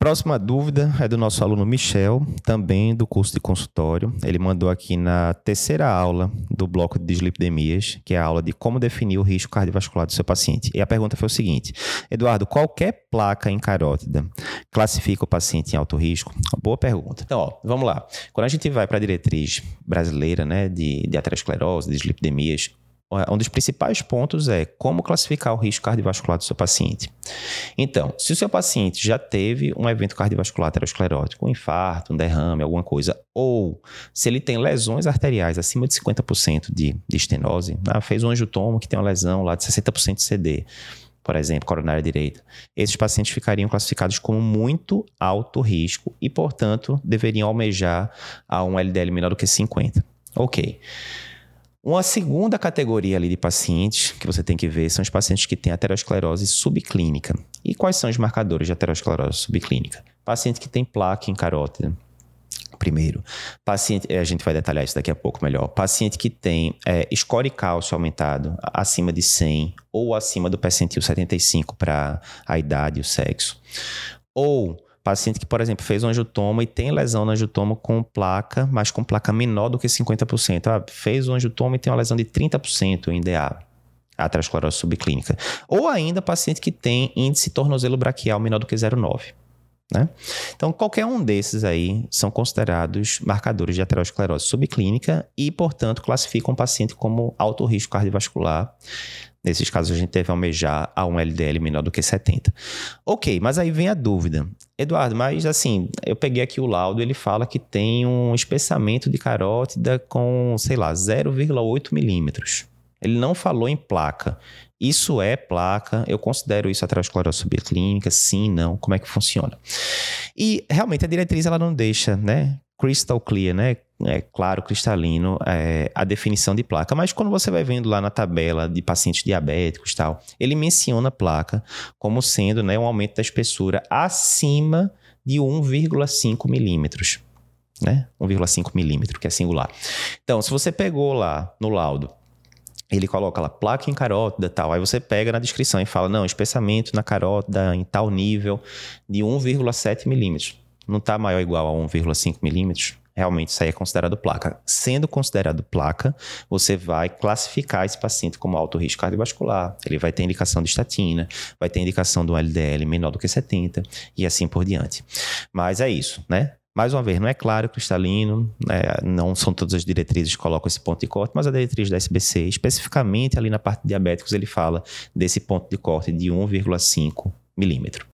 Próxima dúvida é do nosso aluno Michel, também do curso de consultório. Ele mandou aqui na terceira aula do bloco de dislipidemias, que é a aula de como definir o risco cardiovascular do seu paciente. E a pergunta foi o seguinte: Eduardo, qualquer placa em carótida classifica o paciente em alto risco? Boa pergunta. Então, ó, vamos lá. Quando a gente vai para a diretriz brasileira, né, de, de aterosclerose, de dislipidemias, um dos principais pontos é como classificar o risco cardiovascular do seu paciente. Então, se o seu paciente já teve um evento cardiovascular aterosclerótico, um infarto, um derrame, alguma coisa, ou se ele tem lesões arteriais acima de 50% de, de estenose, né? fez um angiotomo que tem uma lesão lá de 60% de CD, por exemplo, coronária direita, esses pacientes ficariam classificados como muito alto risco e, portanto, deveriam almejar a um LDL menor do que 50. Ok. Uma segunda categoria ali de pacientes que você tem que ver são os pacientes que têm aterosclerose subclínica. E quais são os marcadores de aterosclerose subclínica? Paciente que tem placa em carótida, primeiro. Paciente, eh, a gente vai detalhar isso daqui a pouco melhor. Paciente que tem é, score cálcio aumentado acima de 100 ou acima do percentil 75 para a idade e o sexo. Ou Paciente que, por exemplo, fez um angiotoma e tem lesão no angiotoma com placa, mas com placa menor do que 50%. Ah, fez um angiotoma e tem uma lesão de 30% em DA, aterosclerose subclínica. Ou ainda paciente que tem índice tornozelo braquial menor do que 0,9. Né? Então, qualquer um desses aí são considerados marcadores de aterosclerose subclínica e, portanto, classificam o paciente como alto risco cardiovascular Nesses casos, a gente deve almejar a um LDL menor do que 70. Ok, mas aí vem a dúvida. Eduardo, mas assim, eu peguei aqui o laudo, ele fala que tem um espessamento de carótida com, sei lá, 0,8 milímetros. Ele não falou em placa. Isso é placa, eu considero isso aterosclerose subclínica, sim, não, como é que funciona? E realmente a diretriz ela não deixa, né, crystal clear, né? É claro, cristalino, é, a definição de placa. Mas quando você vai vendo lá na tabela de pacientes diabéticos e tal, ele menciona placa como sendo né, um aumento da espessura acima de 1,5 milímetros. Né? 1,5 milímetro, que é singular. Então, se você pegou lá no laudo ele coloca lá placa em carótida tal. Aí você pega na descrição e fala: não, espessamento na carótida em tal nível de 1,7 milímetros não está maior ou igual a 1,5 milímetros, realmente isso aí é considerado placa. Sendo considerado placa, você vai classificar esse paciente como alto risco cardiovascular. Ele vai ter indicação de estatina, vai ter indicação do LDL menor do que 70 e assim por diante. Mas é isso, né? Mais uma vez, não é claro, cristalino, né? não são todas as diretrizes que colocam esse ponto de corte, mas a diretriz da SBC, especificamente ali na parte de diabéticos, ele fala desse ponto de corte de 1,5 milímetro.